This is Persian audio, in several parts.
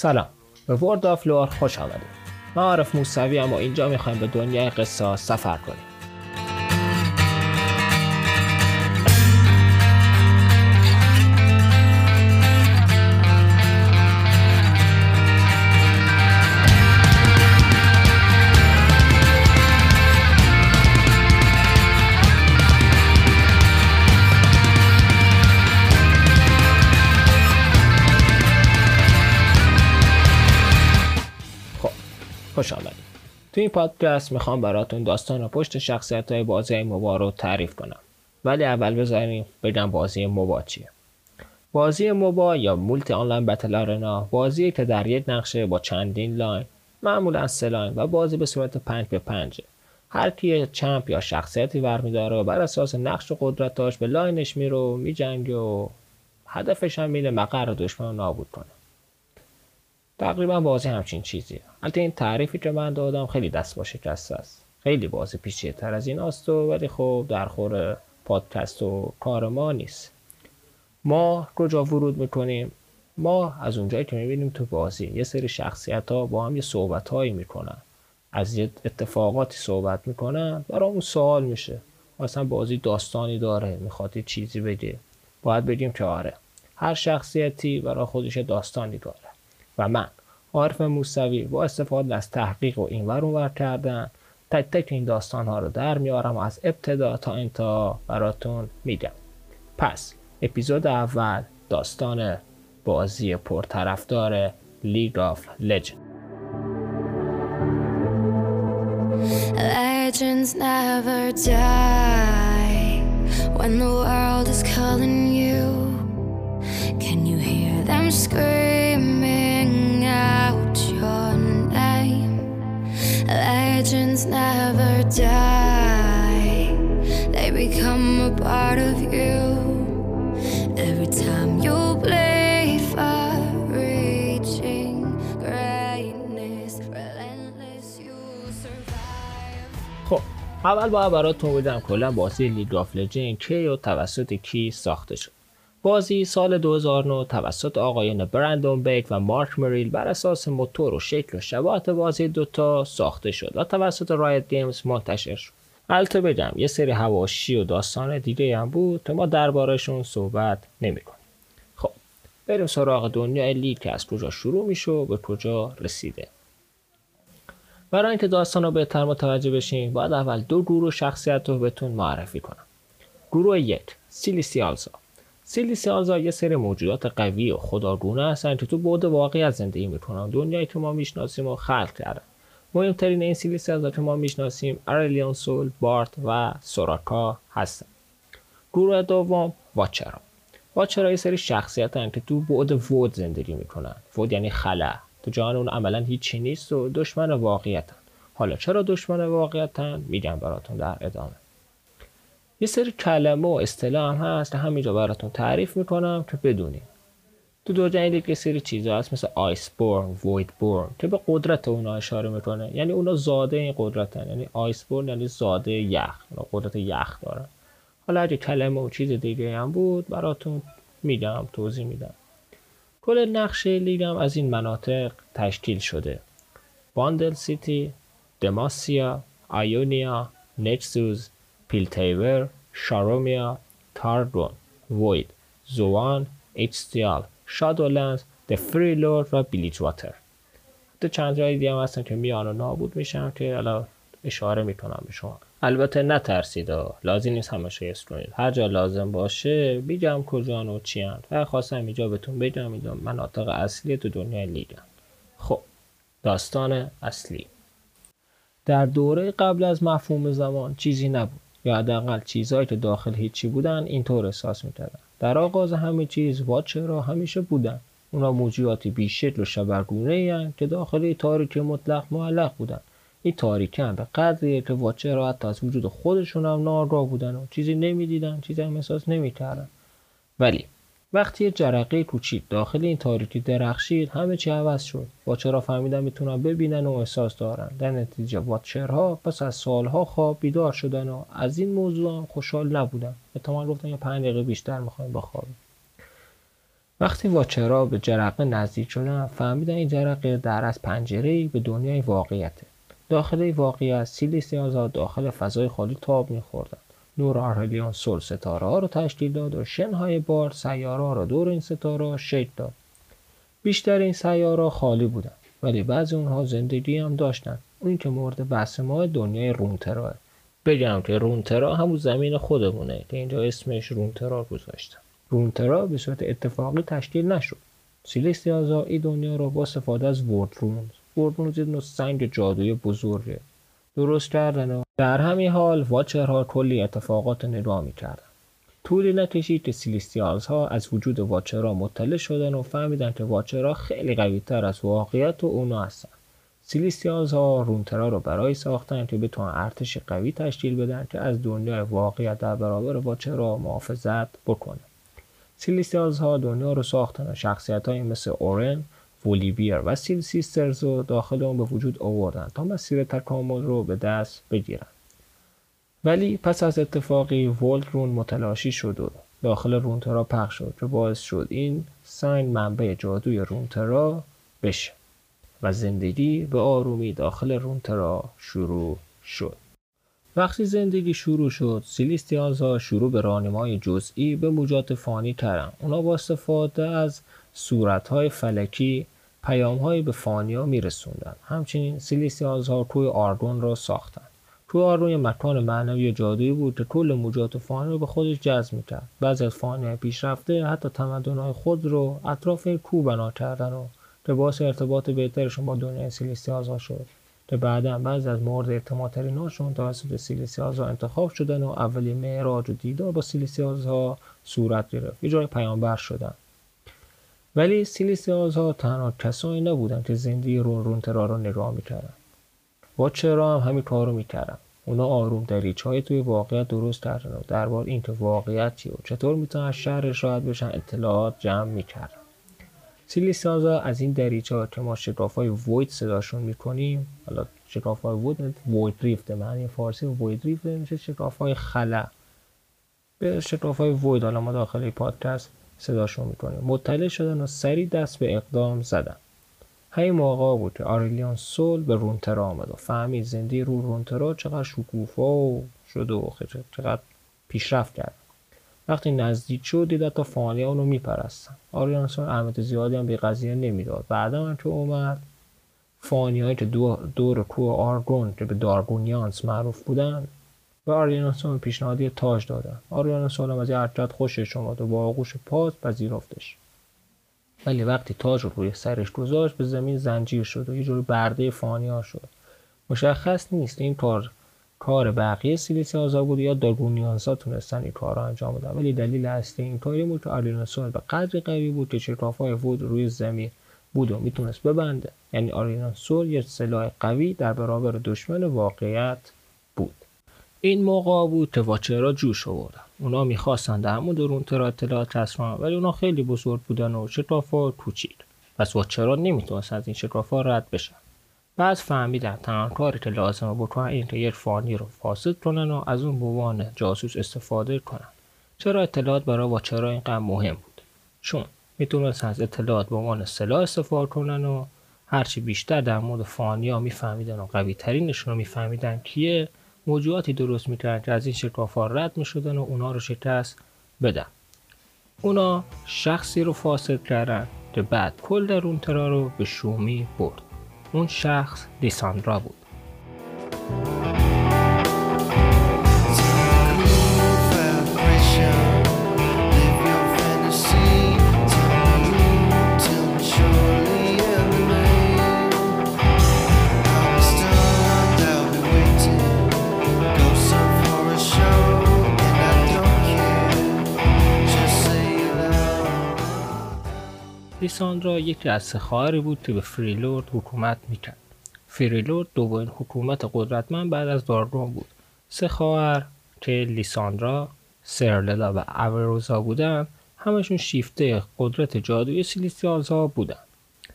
سلام. به ورد آف لور خوش آمدید. من عارف موسوی اما اینجا می‌خوایم به دنیای قصه سفر کنیم. خوش آمدید تو این پادکست می‌خوام براتون داستان و پشت شخصیت های بازی MOBA رو تعریف کنم. ولی اول بذاریم بگم بازی MOBA چیه. بازی MOBA یا multi online battle arena بازی که در یک نقشه با چندین lane معمولا سه lane و بازی به صورت پنج به پنجه هر کی champ یا شخصیتی برمیداره و بر اساس نقش و قدرتاش به lane ش میره و میجنگه و هدفش هم اینه مقر دشمن رو نابود کنه. تقریبا بازی همچین چیزیه. البته این تعریفی که من دادم خیلی دست با شکسته است. خیلی بازی پیچیده تر از این است و ولی خب در خور پادکست و کار ما نیست. ما کجا ورود می‌کنیم؟ ما از اونجایی که می‌بینیم تو بازی یه سری شخصیت ها با هم یه صحبت هایی می‌کنن. از یه اتفاقاتی صحبت می‌کنن برامون سوال میشه. اصلا بازی داستانی داره می‌خواد یه چیزی بگه. باید بگیم که آره هر شخصیتی برای خودش داستانی داره. و من. عارف موسوی با استفاده از تحقیق و این ور اونور کردن. تک تک این داستان ها رو در میارم و از ابتدا تا انتها براتون میگم. پس اپیزود اول داستان بازی پرطرفدار لیگ آف لجند Legends never die when the world is calling you. Can you hear them screaming Legends never die, they become a part of you. Every time you bleed for reaching greatness, relentless you survive. خب اول باید براتون بگم کلا بازی League of Legend کی و توسط کی ساخته شد بازی سال 2009 توسط آقایان برندون بک و مارک مریل بر اساس موتور و شکل و شباهت بازی Dota ساخته شد و توسط Riot Games منتشر شد. البته بگم یه سری حواشی و داستان دیگه هم بود که ما دربارهشون صحبت نمی‌کنیم خب بریم سراغ دنیای لیگ که از کجا شروع میشه و به کجا رسیده. برای اینکه داستان رو بهتر متوجه بشیم باید اول دو گروه شخصیت رو بهتون معرفی کنم. گروه یک سیلیسیالزا. سیلیسیالزا یه سری موجودات قوی و خداگونه هستن که تو بعد واقعی زندگی می‌کنن. دنیایی که ما می‌شناسیم و خلق کردن مهمترین این سیلیسیالزا که ما می‌شناسیم ارلیون سول بارت و سوراکا هستن. گروه دوم واچرا. واچرا یه سری شخصیت هستن که تو بعد وود زندگی می‌کنن. وود یعنی خلا. تو جهان اون عملا هیچی نیست و دشمن واقعیتن. حالا چرا دشمن واقعیتن؟ میگم براتون در ادامه. یه سری کلمه و اصطلاح هم هست همینجا براتون تعریف می‌کنم که بدونیم تو دو جنگ یه سری چیزا هست مثل آیس بورن وید بورن که به قدرت اونا اشاره می‌کنه. یعنی اونا زاده این قدرتن. یعنی آیس بورن یعنی زاده یخ. اونا قدرت یخ دارن. حالا اگه کلمه و چیز دیگه هم بود براتون میدم توضیح میدم. کل نقشه لیگم از این مناطق تشکیل شده. Bandle City Demacia Ionia Noxus Piltover Shurima Targon Void Zaun Ixtal Shadow Isles the Freljord و Bilgewater دو چند جای دیگه هستن که میان و نابود میشن که الان اشاره می‌کنم به شما. البته نترسید و لازم نیست همشو حفظ کنید هر جا لازم باشه میگم کجان و چی هن. و خواستم اینجا بهتون بگم اینجا مناطق اصلی تو دنیای لیگن خب داستان اصلی. در دوره قبل از مفهوم زمان چیزی نبود. یا حداقل چیزهایی که داخل هیچی بودن اینطور احساس می‌کردن. در آغاز همه چیز واچرا همیشه بودن. اونا موجوداتی بیشکل و شبرگونه که داخل تاریکی مطلق معلق بودن. این تاریکی هم به قدریه که واچرا حتی از وجود خودشون هم ناآگاه بودن و چیزی نمی‌دیدن چیزی هم احساس نمی‌کردن. ولی وقتی یه جرقه کوچیک داخل این تاریکی درخشید همه چی عوض شد. واچرها فهمیدن می‌تونن ببینن و احساس دارن. در نتیجه واچرها پس از سالها خواب بیدار شدن و از این موضوع خوشحال نبودن احتمال گفتن یه پنج دقیقه بیشتر می‌خوایم بخوابیم وقتی واچرا به جرقه نزدیک شدن فهمیدن این جرقه در از پنجره به دنیای واقعیته. داخل واقعیت سیلیسی آزاد داخل فضای خالی تاب میخوردن. نور آرهلیون سول ستاره ها رو تشکیل داد و شنهای بار سیاره رو دور این ستاره شکل داد. بیشتر این سیاره خالی بودن ولی بعضی اونها زندگی هم داشتن. اون که مورد بحث ما دنیای رونتراه بگم که رونترا همون زمین خودمونه که اینجا اسمش رونترا گذاشتن. رونترا به صورت اتفاقی تشکیل نشد. سیلستیازا این دنیا را با استفاده از ورد رونز ورد رونز نوع سنگ جادوی بزرگه. درست کردن و در همین حال واچرها کلی اتفاقات نگاه می‌کردن. طولی نکشید که سیلیستیالز ها از وجود واچرها مطلع شدن و فهمیدن که واچرها خیلی قوی تر از واقعیت و اونا هستن. سیلیستیالز ها رونترا رو برای ساختن که بتونن ارتش قوی تشکیل بدن که از دنیای واقعیت در برابر واچرها محافظت بکنه. سیلیستیالز ها دنیا رو ساختن و شخصیت های مثل اورن ولیبیر و سیل سیسترز رو داخل اون به وجود آوردن تا مسیر تکامل رو به دست بگیرن. ولی پس از اتفاقی رون متلاشی شد و داخل رونترا پخش شد که باعث شد این سنگ منبع جادوی رونترا بشه و زندگی به آرومی داخل رونترا شروع شد. وقتی زندگی شروع شد سیلیستیانز ها شروع به راهنمای جزئی به موجات فانی کردن. اونا با استفاده از صورتهای فلکی پیامهایی به فانیا میرسوندن. همچنین سیلیستیانز ها کوی آرگون را ساختن کوی آرگون مکان معنوی جادویی بود که کل موجات فانی رو به خودش جذب می‌کرد. بعضی از فانی پیشرفته حتی تمدنهای خود رو اطراف این کو بنا کردن و که باعث ارتباط بهترشون با دنیای سیلیستیازها شد. که بعدا بعضی از مورد اعتمادتریناشون توسط سیلیسیازها انتخاب شدن و اولین معراج و دیدار با سیلیسیازها صورت گرفت. یه جای پیامبر شدن. ولی سیلیسیازها تنها کسایی نبودن که زندگی رون رونترا رو نگاه می‌کردن. با چرا هم همین کار رو می‌کردن. اونا آروم دریچ های توی واقعیت درست کردن و دربار اینکه واقعیت چیه و چطور می‌تونن از شهر شاید بشن اطلاعات جمع می‌کردن. سیلیسازا از این دریچه ها که ما شکاف های وید صداشون می‌کنیم حالا شکاف های وید وید ریفت معنی فارسی وید ریفت میشه شکاف های خلا. به شکاف های وید حالا ما داخل پادکست صداشون می‌کنیم مطلع شدن و سری دست به اقدام زدن. همین موقع بود که آرلیان سول به رونترا آمد و فهمید زندگی رو رونترا چقدر شکوفا شده و چقدر پیشرفت کرد. وقتی نزدیک شد دید تا فانی اونو میپرستن. آریانسون اهمیت زیادی هم به قضیه نمی‌داد. بعدا هم که اومد فانی که دور, کوه آرگون که به دارگونیانس معروف بودن به آریانسون پیشنهادی تاج دادن. آریانسون هم از یه حرکت خوشش اومد و با آغوش پاس پذیرفتش. ولی وقتی تاج رو روی سرش گذاشت به زمین زنجیر شد و یه جوری برده فانیا شد. مشخص نیست این کار کار بقیه سیلیسی آزا بود یا داگونیانسا تونستن این کار را انجام بدن. ولی دلیل اصلی این کاری بود که آریناسول به قدر قوی بود که شکاف های وود روی زمین بود و می‌تونست ببنده. یعنی آریناسول یک سلاح قوی در برابر دشمن واقعیت این موقع بود که واچرا جوش آوردن اونا می‌خواستن در مورد رونترا اطلاعات کسب ولی اونا خیلی بزرگ بودن و ها کوچیک. پس واچرا نمی‌تونست از این ها رد بشن بعد فهمیدن تنها کاری که لازمه بکنن این که فانی رو فاسد کنن و از اون بوان جاسوس استفاده کنن. چرا اطلاعات برای واچرا اینقدر مهم بود؟ چون می‌تونست از اطلاعات به عنوان سلاح استفاده کنن و هرچی بیشتر در مورد فانیا میفهمیدن و قوی ترینشون رو میفهمیدن کیه موضوعاتی درست می‌کردن که از این شکاف رد می‌شدن و اونا رو شکست بدن. اونا شخصی رو فاسد کردن که بعد کل درونترا رو به شومی برد. اون شخص لیساندرا بود. لیساندرا یکی از خواهری بود که به فریلورد حکومت می‌کرد. فریلورد دومین حکومت قدرتمند بعد از دارگون بود. سه خواهر که لیساندرا سرللا و اوروزا بودن همشون شیفته قدرت جادوی سیلیسیالزا بودن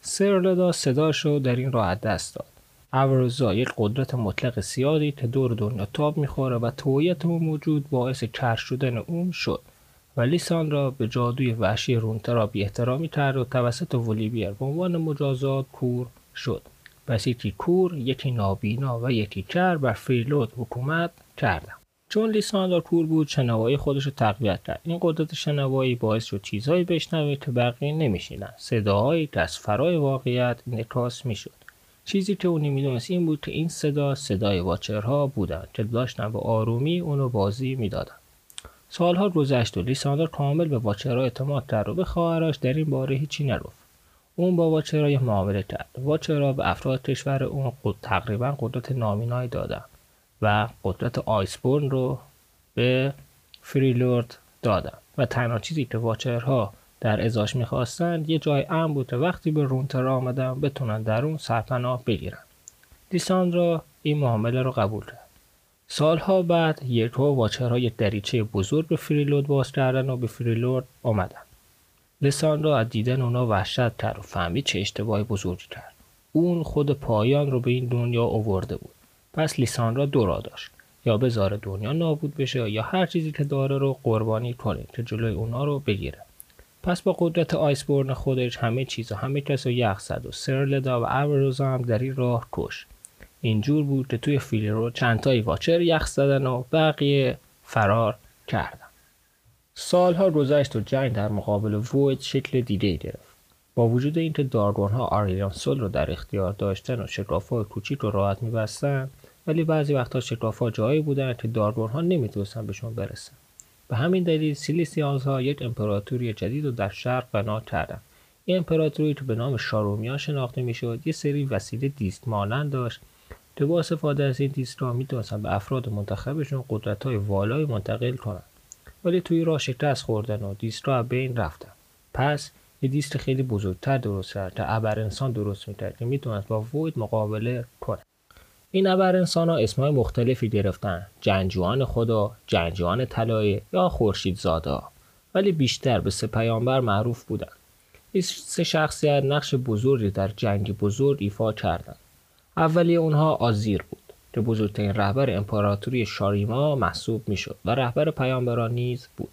سرلدا صداشو در این راه دست داد. اوروزا یک قدرت مطلق سیادی که دور دنیا تاب می‌خوره و تویت موجود باعث کر شدن اون شد. و لیساندرا به جادوی وحشی رونترا بی احترامی کرد و توسط ولیبیر به عنوان مجازات کور شد. پس یکی کور یکی نابینا و یکی کر بر فریلود حکومت کردند. چون لیساندر کور بود شنوایی خودش رو تقویت کرد. این قدرت شنوایی باعث شد چیزهایی بشنوه که بقیه نمیشنیدن صداهایی که از فرای واقعیت انعکاس می‌شد. چیزی که او نمی‌دونست این بود که این صدا صدای واچرها بودند که داشتن به آرومی اونو بازی می‌دادن سالها گذشت و لیساندر کامل به واچرها اعتماد کرد و به خواهرش در این باره هیچی نگفت. اون با واچرها یه معامله کرد. واچرها به افراد کشور اون تقریبا قدرت نامینایی دادن و قدرت آیسبورن رو به فریلورد دادن. و تنها چیزی که واچرها در ازاش می‌خواستند یه جای امن بود و وقتی به رونترا آمدن بتونن در اون سرپناه بگیرن. دیساندرا این معامله رو قبول کرد. سالها بعد یکو واچرها یک دریچه بزرگ به فریلورد باز کردن و به فریلورد آمدن. لساندرا از دیدن اونا وحشت کرد و فهمید چه اشتباهی بزرگی کرد. اون خود پایان رو به این دنیا آورده بود. پس لیساندرا دو را داشت. یا بذاره دنیا نابود بشه یا هر چیزی که داره رو قربانی کنه که جلوی اونا رو بگیره. پس با قدرت آیسبورن خودش همه چیز و همه کس رو یخ زد و سرلدا و ابروزا هم در این راه کش. اینجور بود که توی فیلی رو چندتایی واچر یخ زدن و بقیه فرار کردن. سالها گذشت و جنگ در مقابل ووید شکل دیگه گرفت. با وجود اینکه دارگون ها آریلیان سول رو در اختیار داشتن و شکاف های کوچیک رو راحت میبستن ولی بعضی وقتا شکاف ها جایی بودن که دارگون ها نمی‌تونستن بهشون برسن. به همین دلیل سیلیسیانز ها یک امپراتوری جدید رو در شرق بنا کردند این امپراتوری که به نام شارومیان شناخته می‌شد یه سری وسیله دیست مانند داشت که با استفاده از این دیست ها می‌تونستن به افراد منتخبشون قدرت های والایی منتقل کنند ولی توی راه شکست خوردن و دیست را بین رفتن. پس یه دیست خیلی بزرگتر درست کرد که ابر انسان درست می‌کرد که می‌تونست با وید مقابله کنه. این ابر انسان ها اسمای مختلفی گرفتن. جنجوان خدا جنجوان طلایی یا خورشید زاده ولی بیشتر به سه پیامبر معروف بودن. این سه شخصیت نقش بزرگی در جنگ بزرگ ایفا کردند اولی اونها آزیر بود که بزرگترین رهبر امپراتوری شاریما محسوب می‌شد و رهبر پیامبران نیز بود.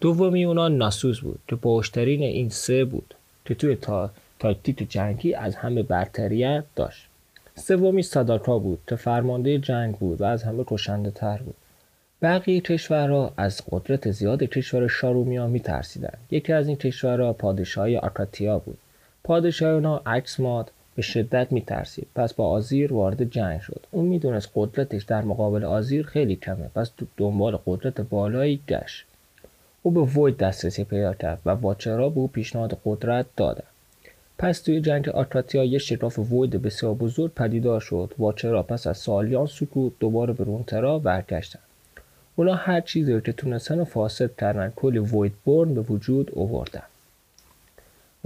دومی اونا ناسوز بود که باوشترین این سه بود که توی تا تاکتیک جنگی از همه برتریت داشت. سومی صداکا بود که فرمانده جنگ بود و از همه کشنده تر بود. بقیه کشورها از قدرت زیاد کشور شارومیا می ترسیدن. یکی از این کشورها پادشاهی آکاتیا بود. پادشاه اونا اکسماد به شدت میترسید. پس با آزیر وارد جنگ شد. اون می‌دونست قدرتش در مقابل آزیر خیلی کمه. پس دنبال قدرت بالایی گشت او به وید دسترسی پیدا کرد و واچرا به او پیشنهاد قدرت دادن پس توی جنگ آکراتیا یه شکاف وید بسیار بزرگ پدیدار شد. واچرا پس از سالیان سکوت دوباره به رونترا برگشتن. اونا هر چیزی که تونستن و فاسد کردن کلی وید بورن به وجود آوردن.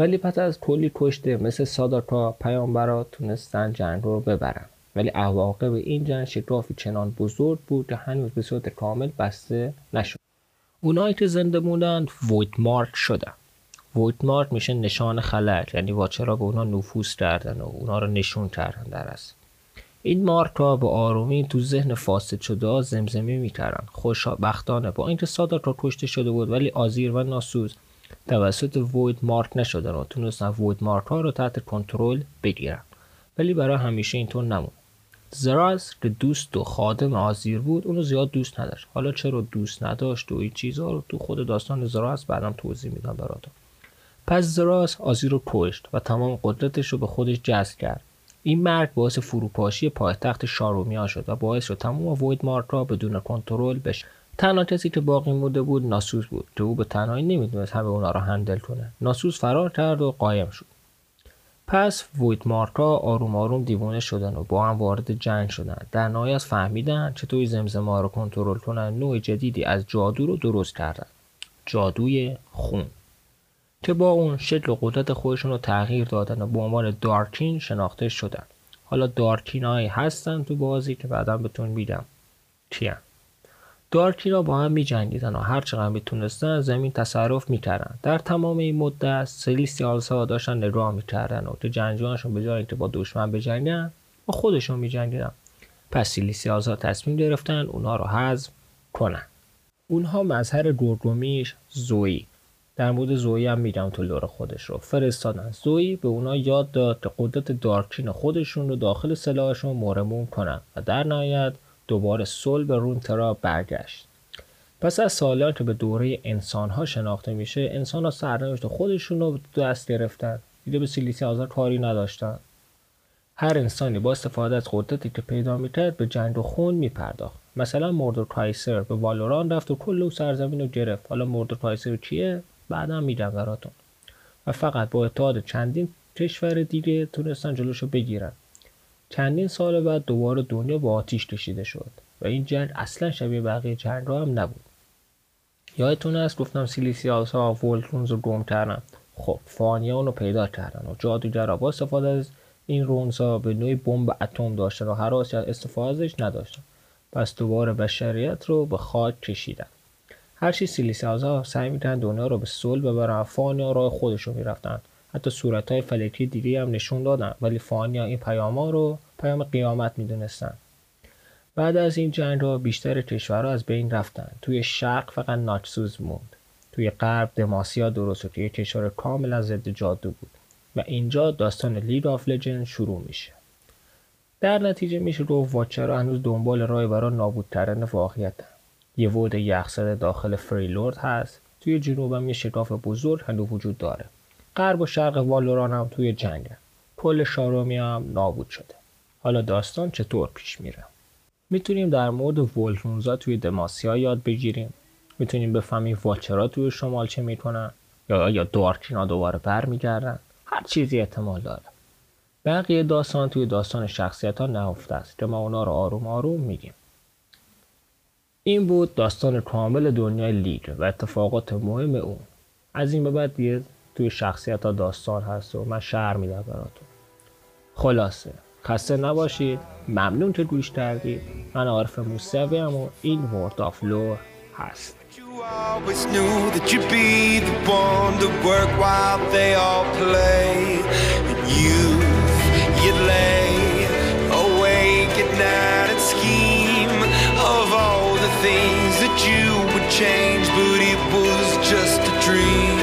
ولی پس از کلی کشته مثل ساداکا پیامبرا تونستن جنگ رو ببرن. ولی عواقب این جنگ شکافی چنان بزرگ بود که هنوز به صورت کامل بسته نشد. اونایی که زنده موندن مارک شدن. مارک میشه نشان خلل یعنی واچرا به اونا نفوذ کردن و اونا رو نشون کردن در است این مارک ها به آرومی تو ذهن فاسد شده زمزمی می‌کردن. خوشبختانه با اینکه ساداکا کشته شده بود ولی آزیر و ناسوز توسط وید مارک نشدن. و تونستن وید مارک ها رو تحت کنترل بگیرن. ولی برای همیشه اینطور نمون. زراز که دوست و خادم آزیر بود. اونو زیاد دوست نداشت. حالا چرا دوست نداشت و این چیزها رو تو خود داستان زراز بعدم توضیح میدم براتون. پس زراز آزیر رو کشت و تمام قدرتش رو به خودش جذب کرد. این مرگ باعث فروپاشی پایتخت شارومیا شد و باعث شد تمام وید مارک را بدون کنترل بشه. تنها کسی که باقی مونده بود ناسوس بود که او به تنهایی نمی‌دونست همه اونا را هندل کنه. ناسوس فرار کرد و قایم شد. پس وید مارکا آروم آروم دیوانه شدن و با هم وارد جنگ شدن. در نهایت فهمیدن چطوری زمزمه رو کنترل کنن نوع جدیدی از جادو رو درست کردن. جادوی خون. که با اون شکل و قدرت خودشون رو تغییر دادن و به عنوان دارکین شناخته شدن. حالا دارکین هستن تو بازی که بعدا بهتون میدم کیان دارکین ها با هم می جنگیدن و هر چقدر می‌تونستن زمین تصرف می‌کردن. در تمام این مدت Celestials ها داشتن نگاه می‌کردن و که جنگجویانشون به جای که با دشمن بجنگن با خودشون میجنگیدن. پس Celestials ها تصمیم گرفتن اونا رو حذف کنن. اونها مظهر دومیش زویی در مورد زویی هم میگم تو lore خودش رو. فرستادن. زویی به اونا یاد داد که قدرت دارکین خودشون رو داخل سلاحشون مهر و موم کنن و در نهایت دوباره سول به رونترا برگشت. پس از سالیان که به دوره انسان ها شناخته میشه انسان ها سرنوشت خودشون رو دست گرفتن. دیگه به سیلیسی آزار کاری نداشتن. هر انسانی با استفاده از قدرتی که پیدا می‌کرد به جنگ و خون میپرداخت. مثلا موردر کایسر به والوران رفت و کل او سرزمین رو گرفت. حالا موردر کایسر کیه بعدا میگم براتون. و فقط با اتحاد چندین کشور دیگه تونستن جلوشو بگیرن. چندین سال بعد دوباره دنیا با آتیش کشیده شد و این جنگ اصلا شبیه بقیه جنگ ها هم نبود. یادتون است گفتم سیلیسیاس ها ولتونز رو گم کردن. خب فانیان رو پیدا کردن و جادوگرا با استفاده از این رونزا به نوعی بمب اتم داشتن و حراسی از استفاده ازش نداشتن. پس دوباره بشریت رو به خاک کشیدن. هرچی سیلیسیازها سعی می‌کردن دنیا رو به صلح ببرن فانیا راه خودشون می‌رفتن. حتی صورت های فلکی دیگه هم نشون دادن ولی فانیا این پیام ها رو پیام قیامت می‌دونستن. بعد از این جنگ ها بیشتر کشورها از بین رفتن. توی شرق فقط Noxus موند. توی غرب Demacia درست توی کشور کاملا ضد جادو بود و اینجا داستان League of Legend شروع میشه. در نتیجه میشه گفت Watcher ها هنوز دنبال راه برای نابود کردن واقعیتن یه Void یخزده داخل Freljord هست. توی جنوب هم یه شکاف بزرگ هنوز وجود داره. غرب و شرق والوران هم توی جنگن کل شارومی هم نابود شده. حالا داستان چطور پیش میره؟ می‌تونیم در مورد ولتونزا توی دماسیا یاد بگیریم. می‌تونیم بفهمیم واچرا توی شمال چه می‌کنن یا یا دارکینا دوباره برمیگردن. هر چیزی احتمال داره. بقیه داستان توی داستان شخصیت ها نهفته است. که ما اونا رو آروم آروم میگیم. این بود داستان کامل دنیای لیگ و اتفاقات مهم اون. از این به بعد دیگه توی شخصیت ها داستان هست و من شهر میدم براتون خلاصه خسته نباشید ممنون که گوش کردید من عارف موسوی هم و این ورد آف لور هست things that you would change, but it was just a dream.